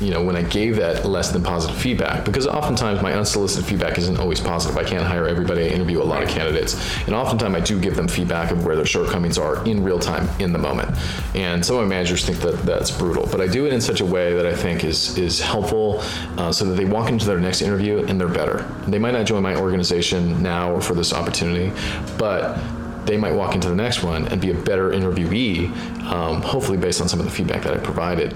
you know, when I gave that less than positive feedback, because oftentimes my unsolicited feedback isn't always positive. I can't hire everybody. I interview a lot of candidates, and oftentimes I do give them feedback of where their shortcomings are in real time, in the moment. And some of my managers think that that's brutal, but I do it in such a way that I think is is helpful, uh, so that they walk into their next interview and they're better. They might not join my organization now or for this opportunity, but they might walk into the next one and be a better interviewee, um, hopefully based on some of the feedback that I provided.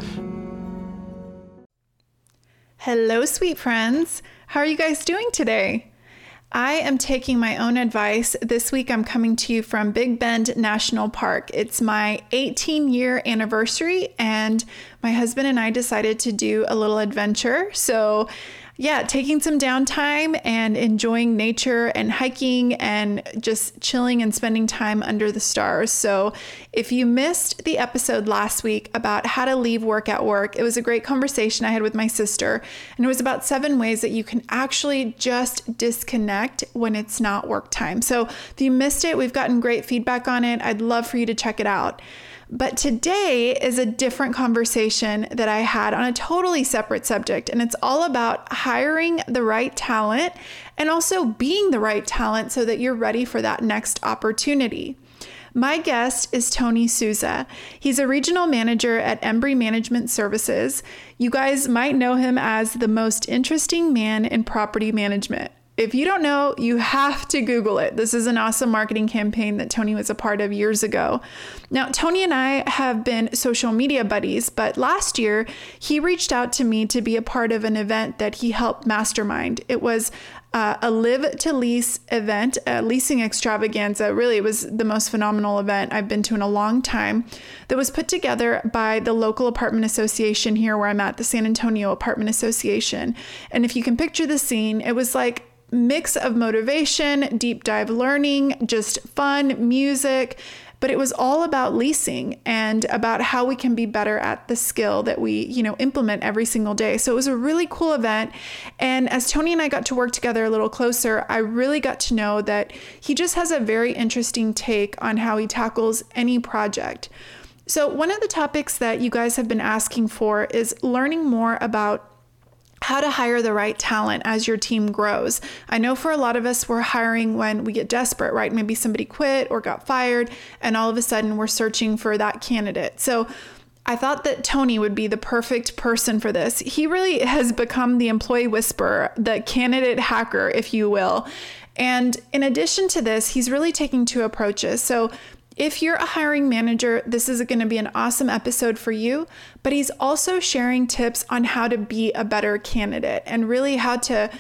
Hello, sweet friends. How are you guys doing today? I am taking my own advice. This week I'm coming to you from Big Bend National Park. It's my 18 year anniversary, and my husband and I decided to do a little adventure. So yeah, taking some downtime and enjoying nature and hiking and just chilling and spending time under the stars. So, if you missed the episode last week about how to leave work at work, it was a great conversation I had with my sister. And it was about seven ways that you can actually just disconnect when it's not work time. So, if you missed it, we've gotten great feedback on it. I'd love for you to check it out. But today is a different conversation that I had on a totally separate subject, and it's all about hiring the right talent and also being the right talent so that you're ready for that next opportunity. My guest is Tony Souza. He's a regional manager at Embrey Management Services. You guys might know him as the most interesting man in property management. If you don't know, you have to Google it. This is an awesome marketing campaign that Tony was a part of years ago. Now, Tony and I have been social media buddies, but last year he reached out to me to be a part of an event that he helped mastermind. It was uh, a live to lease event, a leasing extravaganza. Really, it was the most phenomenal event I've been to in a long time that was put together by the local apartment association here where I'm at, the San Antonio Apartment Association. And if you can picture the scene, it was like mix of motivation, deep dive learning, just fun, music. But it was all about leasing and about how we can be better at the skill that we, you know, implement every single day. So it was a really cool event. And as Tony and I got to work together a little closer, I really got to know that he just has a very interesting take on how he tackles any project. So, one of the topics that you guys have been asking for is learning more about how to hire the right talent as your team grows. I know for a lot of us, we're hiring when we get desperate, right? Maybe somebody quit or got fired, and all of a sudden we're searching for that candidate. So I thought that Tony would be the perfect person for this. He really has become the employee whisperer, the candidate hacker, if you will. And in addition to this, he's really taking two approaches. So if you're a hiring manager, this is going to be an awesome episode for you. But he's also sharing tips on how to be a better candidate and really how to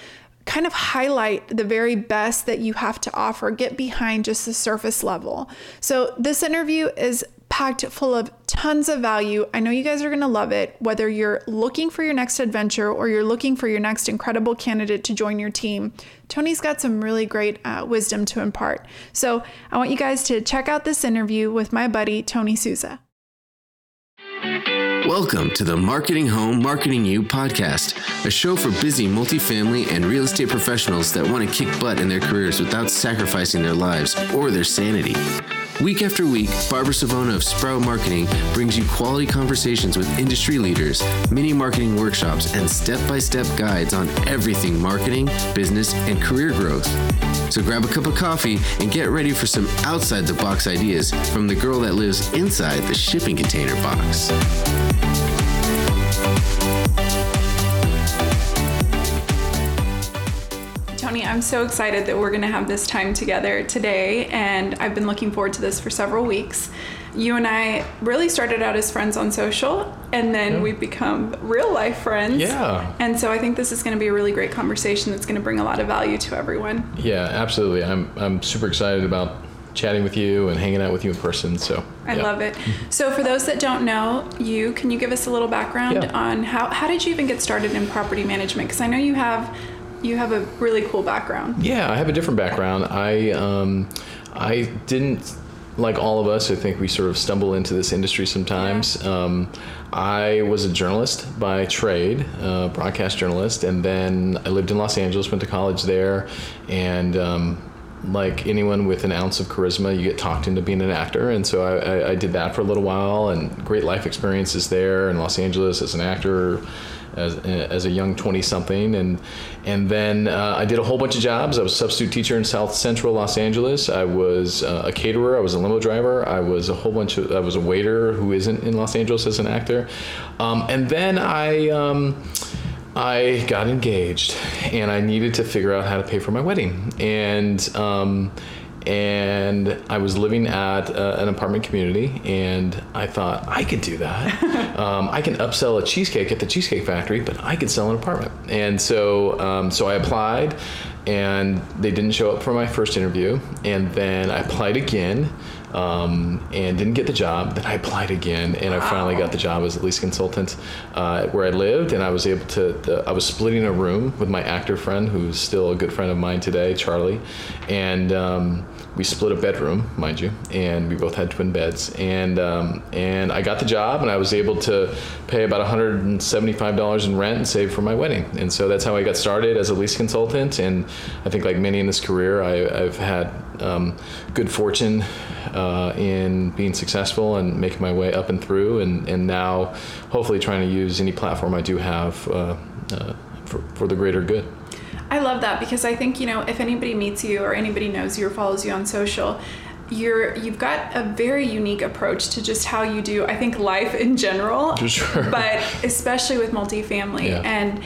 kind of highlight the very best that you have to offer, get behind just the surface level. So, this interview is packed full of tons of value. I know you guys are going to love it, whether you're looking for your next adventure or you're looking for your next incredible candidate to join your team. Tony's got some really great uh, wisdom to impart. So I want you guys to check out this interview with my buddy, Tony Souza. Welcome to the Marketing Home, Marketing You podcast, a show for busy multifamily and real estate professionals that want to kick butt in their careers without sacrificing their lives or their sanity. Week after week, Barbara Savona of Sprout Marketing brings you quality conversations with industry leaders, mini marketing workshops, and step by step guides on everything marketing, business, and career growth. So grab a cup of coffee and get ready for some outside the box ideas from the girl that lives inside the shipping container box. I'm so excited that we're going to have this time together today, and I've been looking forward to this for several weeks. You and I really started out as friends on social, and then yeah. we've become real life friends. Yeah. And so I think this is going to be a really great conversation that's going to bring a lot of value to everyone. Yeah, absolutely. I'm, I'm super excited about chatting with you and hanging out with you in person. So I yeah. love it. So for those that don't know you, can you give us a little background yeah. on how how did you even get started in property management? Because I know you have you have a really cool background. Yeah, I have a different background. I um, I didn't like all of us. I think we sort of stumble into this industry sometimes. Yeah. Um, I was a journalist by trade, uh, broadcast journalist, and then I lived in Los Angeles, went to college there, and um, like anyone with an ounce of charisma, you get talked into being an actor, and so I, I, I did that for a little while, and great life experiences there in Los Angeles as an actor as, as a young 20 something and and then uh, I did a whole bunch of jobs. I was a substitute teacher in South Central Los Angeles. I was uh, a caterer. I was a limo driver. I was a whole bunch of I was a waiter who isn't in Los Angeles as an actor. Um, and then I um, I got engaged and I needed to figure out how to pay for my wedding and um, and I was living at uh, an apartment community, and I thought I could do that. um, I can upsell a cheesecake at the Cheesecake Factory, but I could sell an apartment. And so, um, so I applied, and they didn't show up for my first interview, and then I applied again. Um, and didn't get the job. Then I applied again, and I finally got the job as a lease consultant uh, where I lived. And I was able to. I was splitting a room with my actor friend, who's still a good friend of mine today, Charlie, and um, we split a bedroom, mind you, and we both had twin beds. And um, and I got the job, and I was able to pay about $175 in rent and save for my wedding. And so that's how I got started as a lease consultant. And I think, like many in this career, I, have had um, good fortune uh, in being successful and making my way up and through. And and now, hopefully, trying to use any platform I do have uh, uh, for for the greater good. I love that because I think, you know, if anybody meets you or anybody knows you or follows you on social, you're you've got a very unique approach to just how you do I think life in general. Sure. But especially with multifamily yeah. and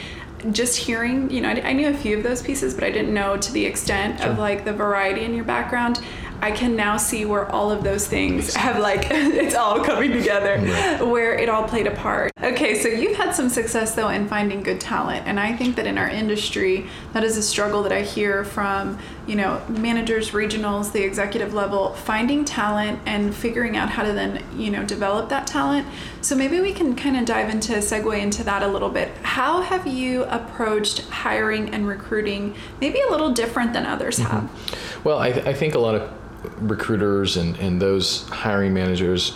just hearing, you know, I, I, knew a few of those pieces, but I didn't know to the extent sure. of like the variety in your background. I can now see where all of those things have like it's all coming together, where it all played a part. Okay, so you've had some success though in finding good talent, and I think that in our industry, that is a struggle that I hear from you know managers, regionals, the executive level, finding talent and figuring out how to then you know develop that talent. So maybe we can kind of dive into segue into that a little bit. How have you approached hiring and recruiting? Maybe a little different than others mm-hmm. have. Well, I, I think a lot of recruiters and, and those hiring managers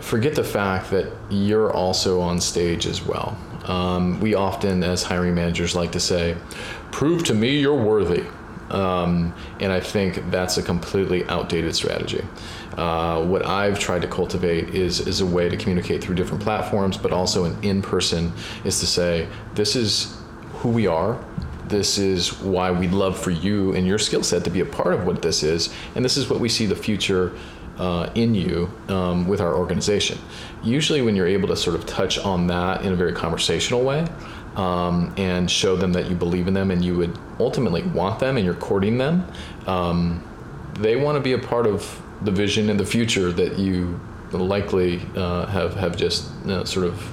forget the fact that you're also on stage as well. Um, we often, as hiring managers, like to say, prove to me you're worthy. Um, and I think that's a completely outdated strategy. Uh, what I've tried to cultivate is, is a way to communicate through different platforms, but also an in person, is to say, this is who we are this is why we'd love for you and your skill set to be a part of what this is, and this is what we see the future uh, in you um, with our organization. Usually, when you're able to sort of touch on that in a very conversational way um, and show them that you believe in them and you would ultimately want them and you're courting them, um, they want to be a part of the vision and the future that you likely uh, have have just know, sort of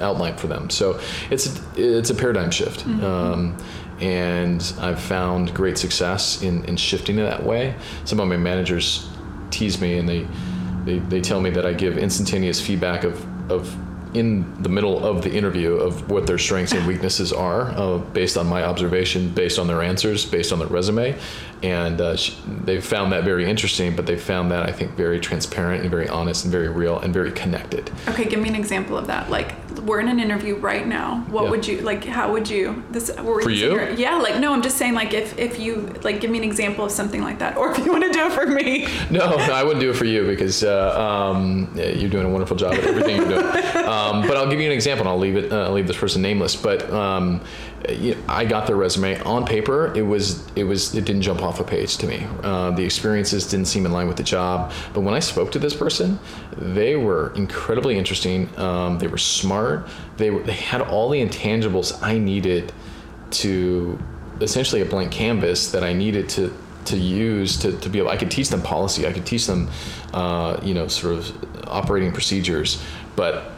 outlined for them. So it's it's a paradigm shift. Mm-hmm. Um, and I've found great success in, in shifting it that way. Some of my managers tease me and they, they, they tell me that I give instantaneous feedback of, of in the middle of the interview of what their strengths and weaknesses are uh, based on my observation, based on their answers, based on their resume. And uh, she, they found that very interesting, but they found that I think very transparent and very honest and very real and very connected. Okay, give me an example of that. Like, we're in an interview right now. What yeah. would you like? How would you this for you? Here? Yeah, like no, I'm just saying like if if you like give me an example of something like that, or if you want to do it for me. No, no I wouldn't do it for you because uh, um, you're doing a wonderful job at everything you're doing. Um, but I'll give you an example. and I'll leave it. Uh, I'll leave this person nameless. But um, you know, I got their resume on paper. It was it was it didn't jump off a page to me. Uh, the experiences didn't seem in line with the job. But when I spoke to this person, they were incredibly interesting. Um, they were smart. They were, they had all the intangibles I needed to essentially a blank canvas that I needed to to use to, to be able I could teach them policy I could teach them uh, you know sort of operating procedures but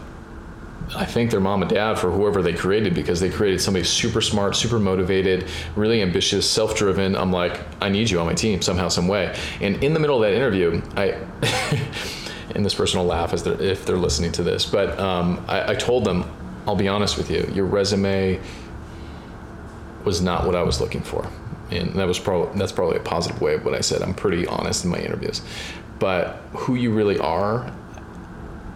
I thank their mom and dad for whoever they created because they created somebody super smart, super motivated, really ambitious, self-driven. I'm like, I need you on my team somehow, some way. And in the middle of that interview, I. and this person will laugh as they're, if they're listening to this, but um, I, I told them, I'll be honest with you, your resume was not what I was looking for, and that was probably that's probably a positive way of what I said. I'm pretty honest in my interviews, but who you really are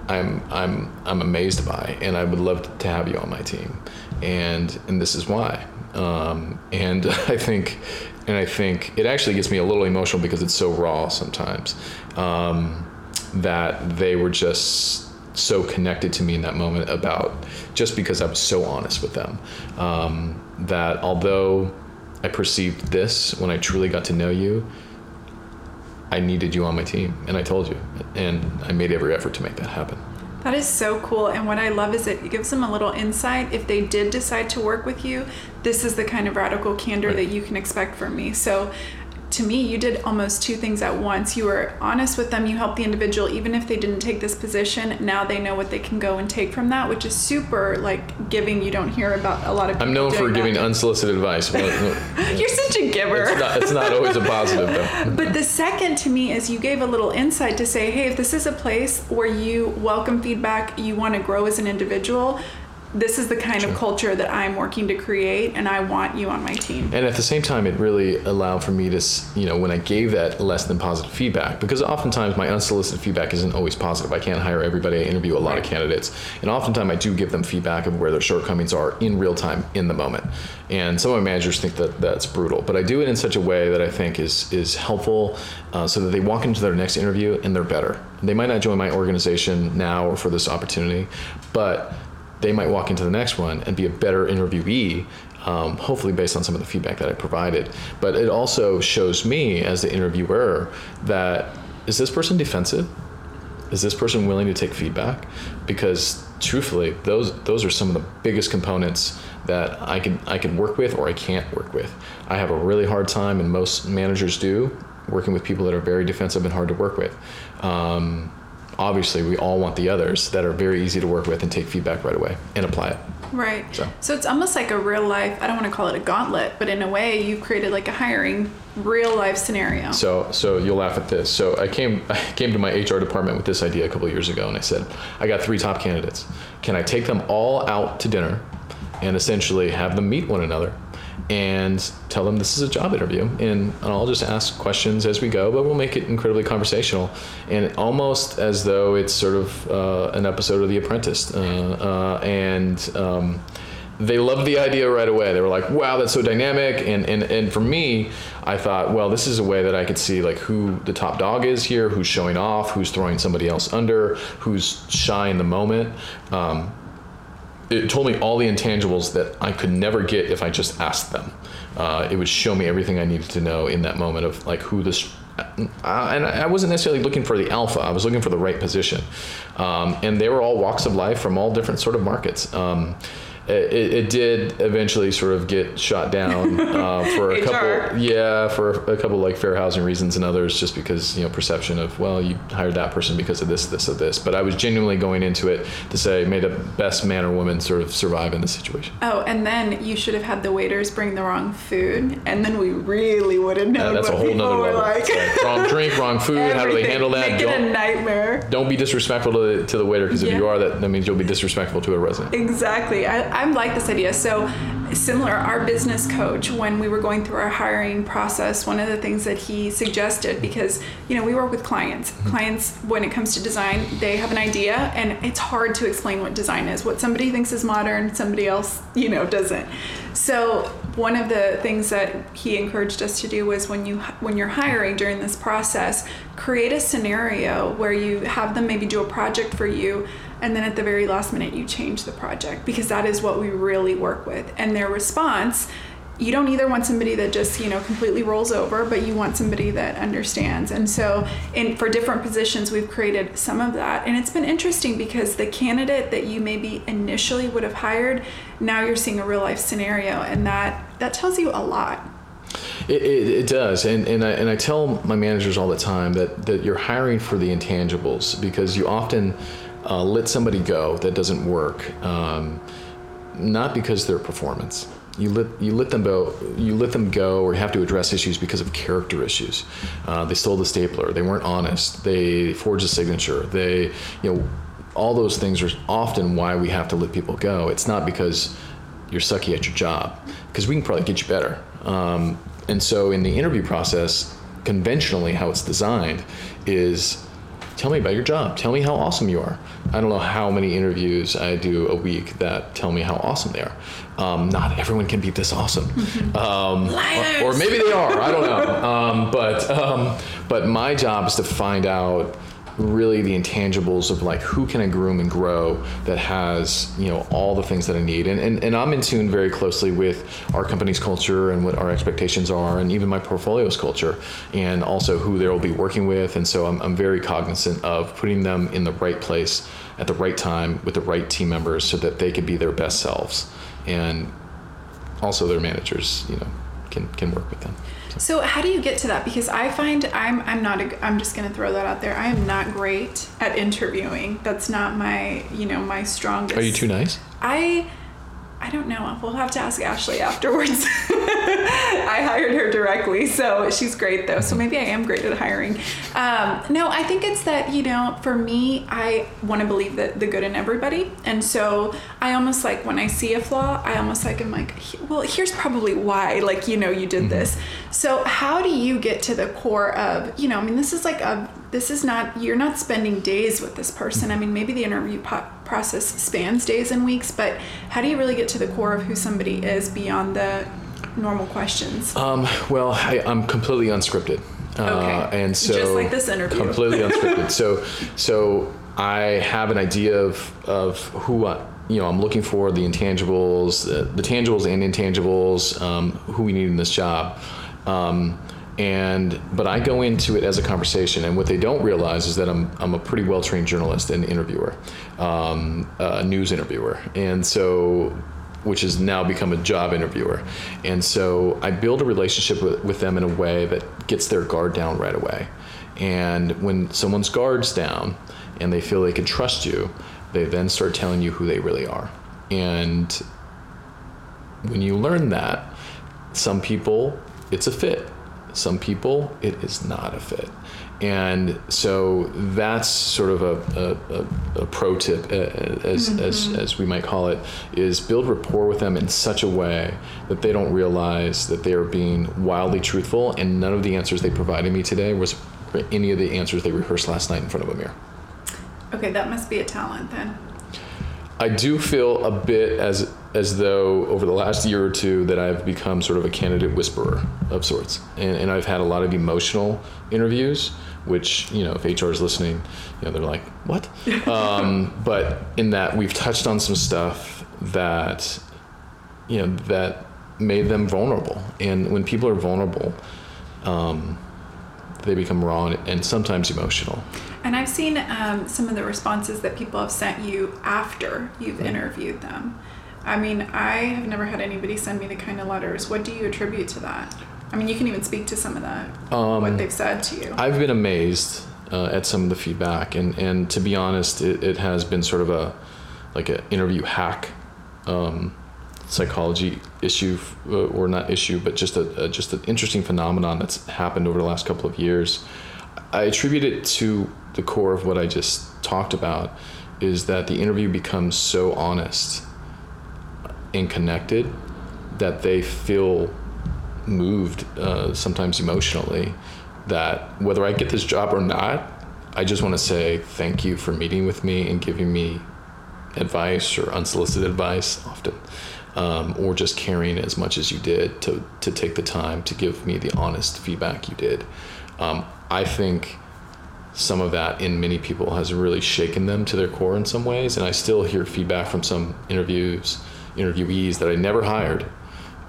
I'm I'm I'm amazed by, and I would love to have you on my team, and and this is why. Um, and I think and I think it actually gets me a little emotional because it's so raw sometimes um, that they were just so connected to me in that moment about just because I was so honest with them. Um, that although I perceived this when I truly got to know you, I needed you on my team, and I told you, and I made every effort to make that happen. That is so cool. And what I love is it gives them a little insight. If they did decide to work with you, this is the kind of radical candor Right. that you can expect from me. So to me, you did almost two things at once. You were honest with them, you helped the individual, even if they didn't take this position. Now they know what they can go and take from that, which is super like giving. You don't hear about a lot of people. I'm known for that. giving unsolicited advice. but You're such a giver. it's, not, it's not always a positive, though. But the second to me is you gave a little insight to say, hey, if this is a place where you welcome feedback, you want to grow as an individual, this is the kind of culture that I'm working to create, and I want you on my team. And at the same time, it really allowed for me to, you know, when I gave that less than positive feedback, because oftentimes my unsolicited feedback isn't always positive. I can't hire everybody. I interview a lot of candidates. And oftentimes I do give them feedback of where their shortcomings are in real time, in the moment. And some of my managers think that that's brutal, but I do it in such a way that I think is, is helpful uh, so that they walk into their next interview and they're better. They might not join my organization now or for this opportunity, but they might walk into the next one and be a better interviewee, um, hopefully based on some of the feedback that I provided. But it also shows me as the interviewer that is this person defensive? Is this person willing to take feedback? Because truthfully, those those are some of the biggest components that I can I can work with or I can't work with. I have a really hard time, and most managers do, working with people that are very defensive and hard to work with. Um, obviously, we all want the others that are very easy to work with and take feedback right away and apply it. Right. So. So. it's almost like a real life, I don't want to call it a gauntlet, but in a way, you've created like a hiring real life scenario. So, so you'll laugh at this. So I came, I came to my HR department with this idea a couple of years ago, and I said, I got three top candidates. Can I take them all out to dinner, and essentially have them meet one another, and tell them this is a job interview, and, I'll just ask questions as we go, but we'll make it incredibly conversational, and almost as though it's sort of uh, an episode of The Apprentice, uh, uh, and. Um, they loved the idea right away. They were like, "Wow, that's so dynamic." And and and for me, I thought, well, this is a way that I could see like who the top dog is here, who's showing off, who's throwing somebody else under, who's shy in the moment. Um, it told me all the intangibles that I could never get if I just asked them. Uh, it would show me everything I needed to know in that moment of like who this. Uh, and I wasn't necessarily looking for the alpha. I was looking for the right position, um, and they were all walks of life from all different sort of markets. Um, it, it did eventually sort of get shot down uh, for a couple, yeah, for a couple like fair housing reasons and others, just because you know perception of well, you hired that person because of this, this, or this. But I was genuinely going into it to say, may the best man or woman sort of survive in this situation. Oh, and then you should have had the waiters bring the wrong food, and then we really would have known that's a whole people nother were level. like. Wrong drink, wrong food. How do they handle that? Make it a Don't, nightmare. don't be disrespectful to the, to the waiter because if Yeah. you are, that, that means you'll be disrespectful to a resident. Exactly. I, I like this idea. So, similar, our business coach, when we were going through our hiring process, one of the things that he suggested, because, you know, we work with clients. Mm-hmm. Clients, when it comes to design, they have an idea, and it's hard to explain what design is. What somebody thinks is modern, somebody else, you know, doesn't. So, one of the things that he encouraged us to do was when you when you're hiring during this process, create a scenario where you have them maybe do a project for you and then at the very last minute you change the project because that is what we really work with. And their response you don't either want somebody that just you know completely rolls over but you want somebody that understands and so in for different positions we've created some of that and it's been interesting because the candidate that you maybe initially would have hired now you're seeing a real life scenario and that that tells you a lot It, it, it does, and and I, and I tell my managers all the time that that you're hiring for the intangibles because you often uh, let somebody go that doesn't work, um, not because their performance. You let you let them go. You let them go, or you have to address issues because of character issues. Uh, they stole the stapler. They weren't honest. They forged a signature. They, you know, all those things are often why we have to let people go. It's not because you're sucky at your job, because we can probably get you better. Um, and so, in the interview process, conventionally, how it's designed is tell me about your job. Tell me how awesome you are. I don't know how many interviews I do a week that tell me how awesome they are. Um, not everyone can be this awesome, um, or, or maybe they are. I don't know. Um, but um, but my job is to find out really the intangibles of like who can I groom and grow that has you know all the things that I need? And, and and I'm in tune very closely with our company's culture and what our expectations are and even my portfolio's culture and also who they will be working with. And so I'm, I'm very cognizant of putting them in the right place at the right time with the right team members so that they can be their best selves. And also their managers you know can can work with them so how do you get to that? Because I find I'm I'm not a, I'm just gonna throw that out there. I am not great at interviewing. That's not my you know my strongest. Are you too nice? I I don't know. We'll have to ask Ashley afterwards. I hired her directly, so she's great though. So maybe I am great at hiring. Um, no, I think it's that you know, for me, I want to believe that the good in everybody, and so I almost like when I see a flaw, I almost like am like, well, here's probably why. Like you know, you did mm-hmm. this. So how do you get to the core of you know? I mean, this is like a this is not you're not spending days with this person. I mean, maybe the interview po- process spans days and weeks, but how do you really get to the core of who somebody is beyond the normal questions? Um, well, I, am completely unscripted. Uh, okay. and so just like this interview. Completely unscripted. so, so I have an idea of of who I, you know I'm looking for, the intangibles, the, the tangibles and intangibles, um, who we need in this job. Um, and but I go into it as a conversation, and what they don't realize is that I'm I'm a pretty well trained journalist and interviewer, um, a news interviewer, and so which has now become a job interviewer, and so I build a relationship with, with them in a way that gets their guard down right away, and when someone's guard's down, and they feel they can trust you, they then start telling you who they really are, and when you learn that, some people it's a fit some people, it is not a fit. And so that's sort of a, a, a pro tip, uh, as, mm-hmm. as, as we might call it, is build rapport with them in such a way that they don't realize that they are being wildly truthful and none of the answers they provided me today was any of the answers they rehearsed last night in front of a mirror. Okay, that must be a talent then. I do feel a bit as as though over the last year or two that I've become sort of a candidate whisperer of sorts, and, and I've had a lot of emotional interviews, which you know if HR is listening, you know they're like what, um, but in that we've touched on some stuff that you know that made them vulnerable, and when people are vulnerable. Um, they become raw and, and sometimes emotional. And I've seen um, some of the responses that people have sent you after you've right. interviewed them. I mean, I have never had anybody send me the kind of letters. What do you attribute to that? I mean, you can even speak to some of that, um, what they've said to you. I've been amazed uh, at some of the feedback, and, and to be honest, it, it has been sort of a like an interview hack um, psychology issue, uh, or not issue, but just a, a just an interesting phenomenon that's happened over the last couple of years. I attribute it to the core of what I just talked about, is that the interview becomes so honest and connected that they feel moved, uh, sometimes emotionally, that whether I get this job or not, I just want to say thank you for meeting with me and giving me advice or unsolicited advice often, um, or just caring as much as you did to, to take the time to give me the honest feedback you did. Um, I think some of that in many people has really shaken them to their core in some ways, and I still hear feedback from some interviews interviewees that I never hired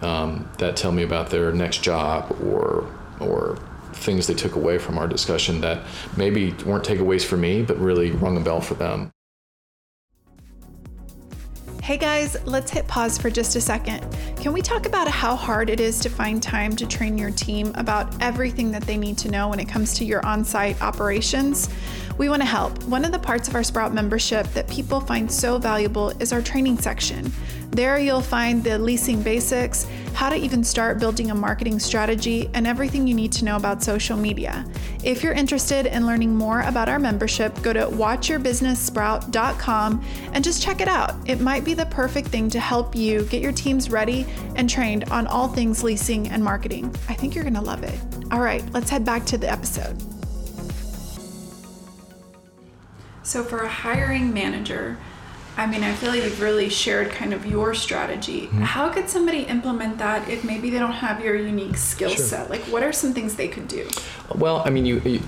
um, that tell me about their next job or or things they took away from our discussion that maybe weren't takeaways for me, but really rung a bell for them. Hey guys, let's hit pause for just a second. Can we talk about how hard it is to find time to train your team about everything that they need to know when it comes to your on site operations? We want to help. One of the parts of our Sprout membership that people find so valuable is our training section. There you'll find the leasing basics, how to even start building a marketing strategy, and everything you need to know about social media. If you're interested in learning more about our membership, go to watchyourbusinesssprout.com and just check it out. It might be the perfect thing to help you get your teams ready and trained on all things leasing and marketing. I think you're going to love it. All right, let's head back to the episode. So for a hiring manager, I mean, I feel like you've really shared kind of your strategy. Mm-hmm. How could somebody implement that if maybe they don't have your unique skill Sure. set? Like, what are some things they could do? Well, I mean, you, you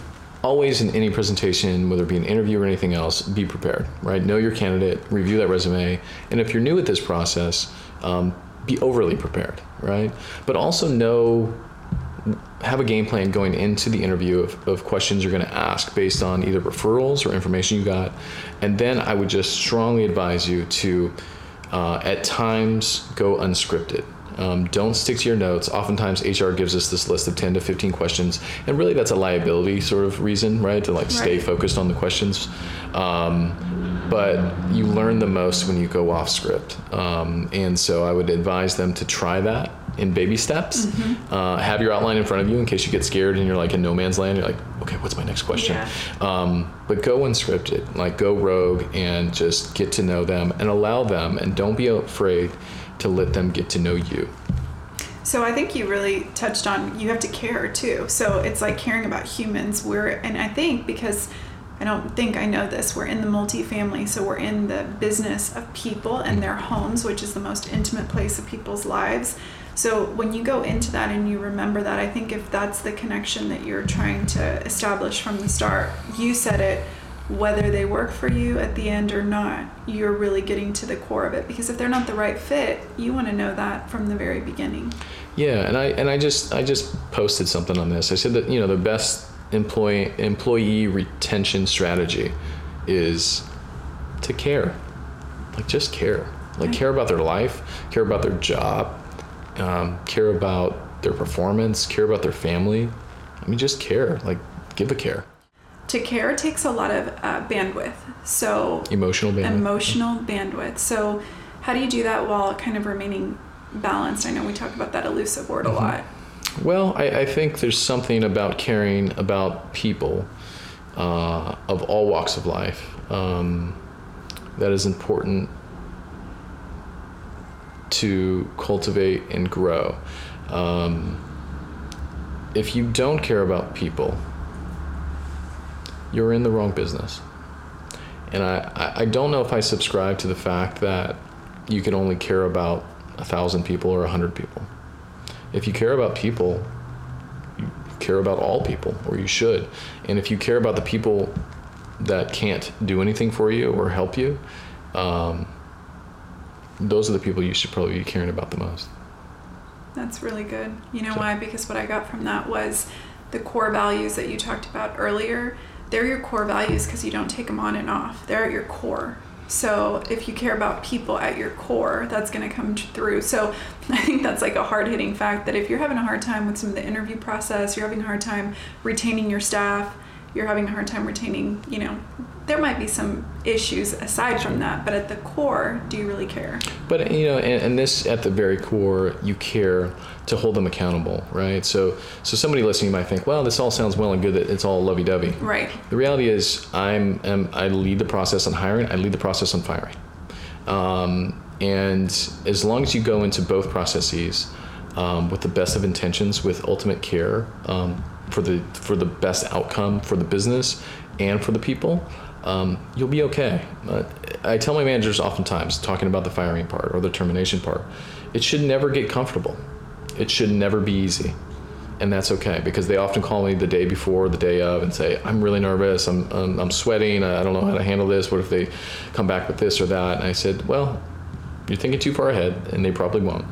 always in any presentation, whether it be an interview or anything else, be prepared, right? Know your candidate, review that resume, and if you're new at this process, um, be overly prepared, right? But also know have a game plan going into the interview of, of questions you're going to ask based on either referrals or information you got. And then I would just strongly advise you to, uh, at times, go unscripted. Um, don't stick to your notes. Oftentimes, HR gives us this list of 10 to 15 questions, and really that's a liability sort of reason, right? To like stay focused on the questions. Um, but you learn the most when you go off script. Um, and so I would advise them to try that in baby steps. Uh, have your outline in front of you in case you get scared and you're like in no man's land. You're like, okay, what's my next question? Yeah. Um, but go unscripted, like go rogue and just get to know them and allow them and don't be afraid to let them get to know you. So I think you really touched on you have to care too. So it's like caring about humans. We're and I think because I don't think I know this, we're in the multifamily, so we're in the business of people and their homes, which is the most intimate place of people's lives. So when you go into that and you remember that, I think if that's the connection that you're trying to establish from the start, you said it, whether they work for you at the end or not, you're really getting to the core of it. Because if they're not the right fit, you want to know that from the very beginning. Yeah, and I and I just I just posted something on this. I said that you know the best employee employee retention strategy is to care, like just care, like care about their life, care about their job, um, care about their performance, care about their family. I mean, just care, like give a care, to care takes a lot of uh, bandwidth. So emotional bandwidth. emotional bandwidth. So how do you do that while kind of remaining balanced? I know we talk about that elusive word a lot. Well, I, I think there's something about caring about people uh, of all walks of life um, that is important to cultivate and grow. Um, if you don't care about people, you're in the wrong business. And I, I- don't know if I subscribe to the fact that you can only care about a thousand people or a hundred people if you care about people, you care about all people, or you should. And if you care about the people that can't do anything for you or help you, um, those are the people you should probably be caring about the most. That's really good. You know why? Because what I got from that was the core values that you talked about earlier. They're your core values because you don't take them on and off. They're at your core. So if you care about people at your core, that's going to come through. So I think that's like a hard hitting fact that if you're having a hard time with some of the interview process, you're having a hard time retaining your staff, you're having a hard time retaining, you know, there might be some issues aside from that, but at the core, do you really care? But you know, and, and this at the very core, you care to hold them accountable, right? So, so somebody listening might think, well, this all sounds well and good that it's all lovey-dovey. Right. The reality is, I'm, am I lead the process on hiring. I lead the process on firing. Um, and as long as you go into both processes um, with the best of intentions, with ultimate care um, for the for the best outcome for the business and for the people, um, you'll be okay. But I tell my managers oftentimes, talking about the firing part or the termination part, it should never get comfortable. It should never be easy and that's okay because they often call me the day before, the day of, and say, "I'm really nervous. I'm I'm, I'm sweating. I don't know how to handle this. What if they come back with this or that?" And I said, "Well, you're thinking too far ahead, and they probably won't.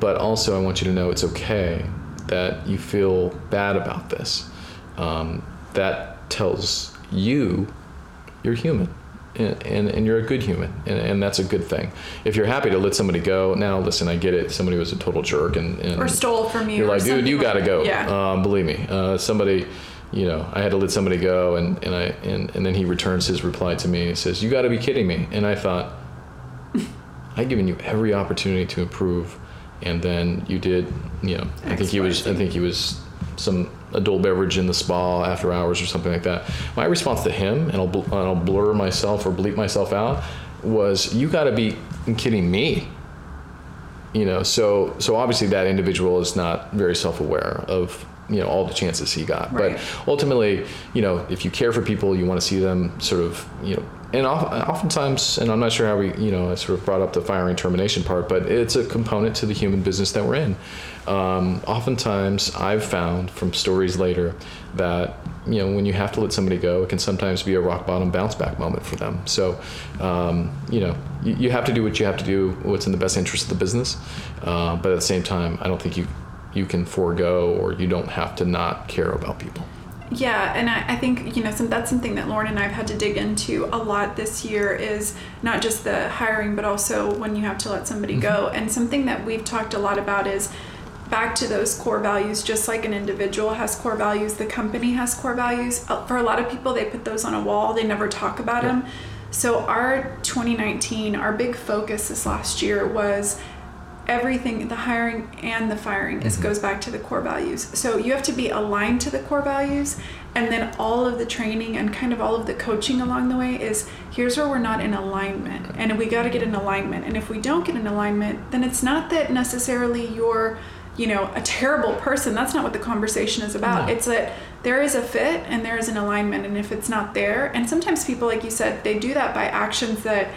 But also, I want you to know it's okay that you feel bad about this. Um, that tells you you're human." And, and, and you're a good human, and, and that's a good thing. If you're happy to let somebody go, now listen, I get it. Somebody was a total jerk, and, and Or stole from you. you're like, dude, you like got to that. go. Yeah. Um, believe me, uh, somebody, you know, I had to let somebody go, and, and I and, and then he returns his reply to me. He says, "You got to be kidding me." And I thought, I've given you every opportunity to improve, and then you did. You know, I think he was. I think he was some adult beverage in the spa after hours or something like that. My response to him, and I'll, bl- and I'll blur myself or bleep myself out, was, "You got to be kidding me." you know so so obviously that individual is not very self-aware of you know all the chances he got. Right. But ultimately, you know, if you care for people, you want to see them sort of, you know, and oftentimes, and I'm not sure how we, you know, I sort of brought up the firing termination part, but it's a component to the human business that we're in. Um, oftentimes, I've found from stories later that you know when you have to let somebody go, it can sometimes be a rock bottom bounce back moment for them. So, um, you know, you, you, have to do what you have to do, what's in the best interest of the business. Uh, but at the same time, I don't think you you can forego or you don't have to not care about people. Yeah, and I, I think you know some, that's something that Lauren and I've had to dig into a lot this year is not just the hiring, but also when you have to let somebody mm-hmm. go. And something that we've talked a lot about is back to those core values. Just like an individual has core values, the company has core values. Uh, for a lot of people, they put those on a wall. They never talk about yeah. them. So our 2019, our big focus this last year was everything the hiring and the firing is mm-hmm. goes back to the core values. So you have to be aligned to the core values and then all of the training and kind of all of the coaching along the way is here's where we're not in alignment and we got to get in alignment. And if we don't get in alignment then it's not that necessarily you're you know a terrible person. That's not what the conversation is about. No. it's that there is a fit and there is an alignment and if it's not there and sometimes people like you said they do that by actions that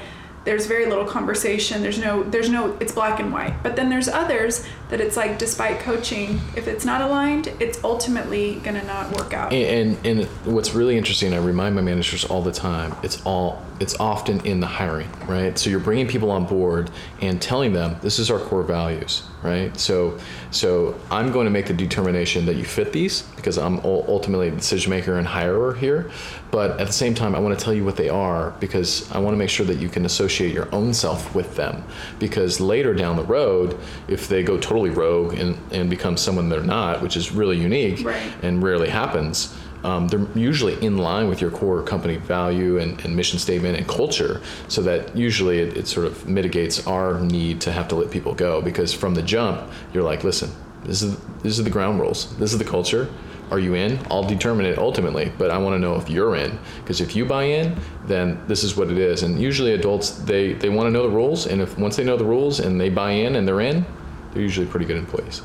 there's very little conversation there's no there's no it's black and white. But then there's others that it's like despite coaching if it's not aligned it's ultimately going to not work out. And, and, and what's really interesting i remind my managers all the time it's all it's often in the hiring right? So you're bringing people on board and telling them this is our core values right? So so i'm going to make the determination that you fit these because i'm ultimately the decision maker and hirer here. But at the same time, I want to tell you what they are because I want to make sure that you can associate your own self with them. Because later down the road, if they go totally rogue and, and become someone they're not, which is really unique right. and rarely happens, um, they're usually in line with your core company value and, and mission statement and culture. So that usually it, it sort of mitigates our need to have to let people go because from the jump, you're like, listen, this is, this is the ground rules, this is the culture are you in? I'll determine it ultimately, but I want to know if you're in. Because if you buy in, then this is what it is. And usually adults, they, they want to know the rules. And if once they know the rules and they buy in and they're in, they're usually pretty good employees.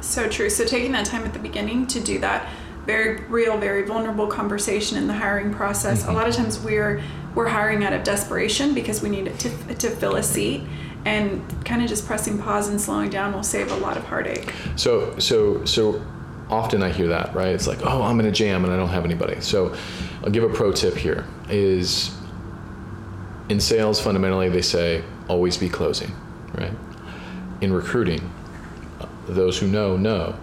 So true. So taking that time at the beginning to do that very real, very vulnerable conversation in the hiring process. Mm-hmm. A lot of times we're we're hiring out of desperation because we need to to fill a seat and kind of just pressing pause and slowing down will save a lot of heartache. So so so often I hear that, right? It's like, oh, I'm in a jam and I don't have anybody. So I'll give a pro tip here is in sales, fundamentally, they say always be closing, right? In recruiting, those who know, know,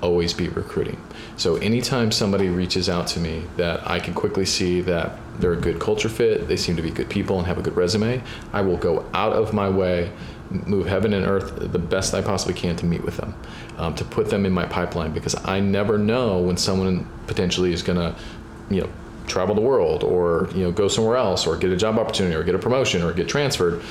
always be recruiting. So anytime somebody reaches out to me that I can quickly see that they're a good culture fit, they seem to be good people and have a good resume, I will go out of my way move heaven and earth the best I possibly can to meet with them, um, to put them in my pipeline because I never know when someone potentially is going to, you know, travel the world or you know go somewhere else or get a job opportunity or get a promotion or get transferred.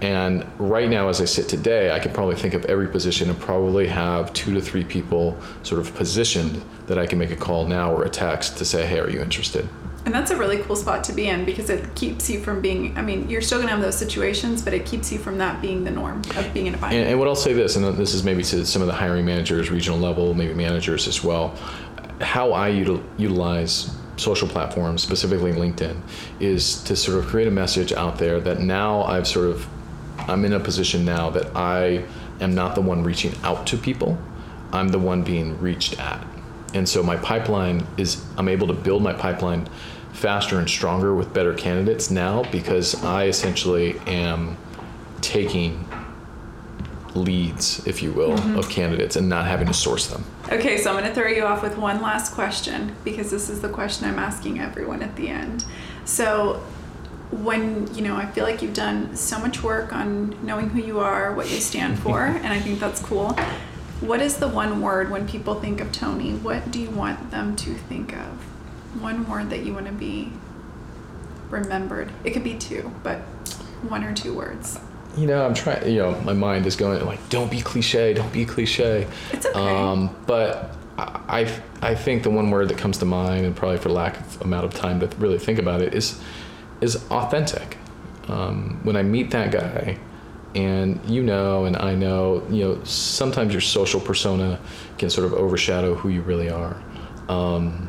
And right now, as I sit today, I can probably think of every position and probably have two to three people sort of positioned that I can make a call now or a text to say, hey, are you interested? And that's a really cool spot to be in because it keeps you from being, I mean, you're still going to have those situations, but it keeps you from that being the norm of being in a bind. And, and what I'll say this, and this is maybe to some of the hiring managers, regional level, maybe managers as well, how I util- utilize social platforms, specifically LinkedIn, is to sort of create a message out there that now I've sort of, I'm in a position now that I am not the one reaching out to people, I'm the one being reached at. And so my pipeline is, I'm able to build my pipeline faster and stronger with better candidates now because I essentially am taking leads, if you will, mm-hmm. of candidates and not having to source them. Okay, so I'm going to throw you off with one last question because this is the question I'm asking everyone at the end. So, when you know, I feel like you've done so much work on knowing who you are, what you stand for, and I think that's cool. What is the one word when people think of Tony? What do you want them to think of? one word that you want to be remembered. It could be two, but one or two words. You know, I'm trying. You know, my mind is going like, "Don't be cliche. Don't be cliche." It's okay. Um, but I, I think the one word that comes to mind, and probably for lack of amount of time to really think about it, is is authentic. Um, when I meet that guy, And you know, and I know, you know, sometimes your social persona can sort of overshadow who you really are. Um,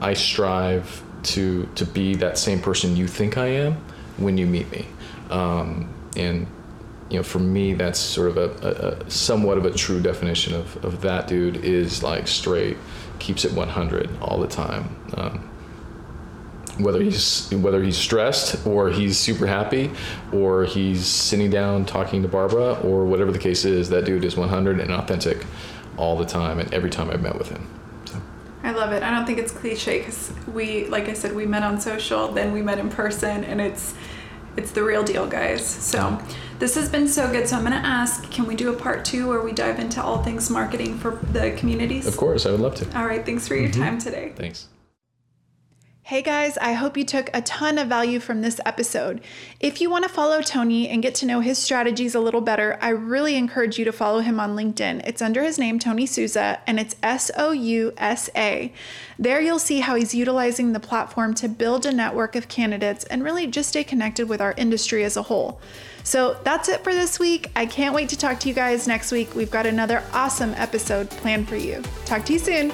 I strive to to be that same person you think I am when you meet me. Um, and you know, for me, that's sort of a, a, a, somewhat of a true definition of, of that dude is like straight, keeps it 100 all the time. Um, whether he's whether he's stressed or he's super happy or he's sitting down talking to Barbara or whatever the case is, that dude is 100 and authentic all the time and every time I've met with him. So. I love it. I don't think it's cliche because we, like I said, we met on social, then we met in person, and it's it's the real deal, guys. So this has been so good. So I'm going to ask, can we do a part two where we dive into all things marketing for the communities? Of course, I would love to. All right. Thanks for your mm-hmm. time today. Thanks. Hey guys, I hope you took a ton of value from this episode. If you want to follow Tony and get to know his strategies a little better, I really encourage you to follow him on LinkedIn. It's under his name, Tony Sousa, and it's S O U S A. There you'll see how he's utilizing the platform to build a network of candidates and really just stay connected with our industry as a whole. So that's it for this week. I can't wait to talk to you guys next week. We've got another awesome episode planned for you. Talk to you soon.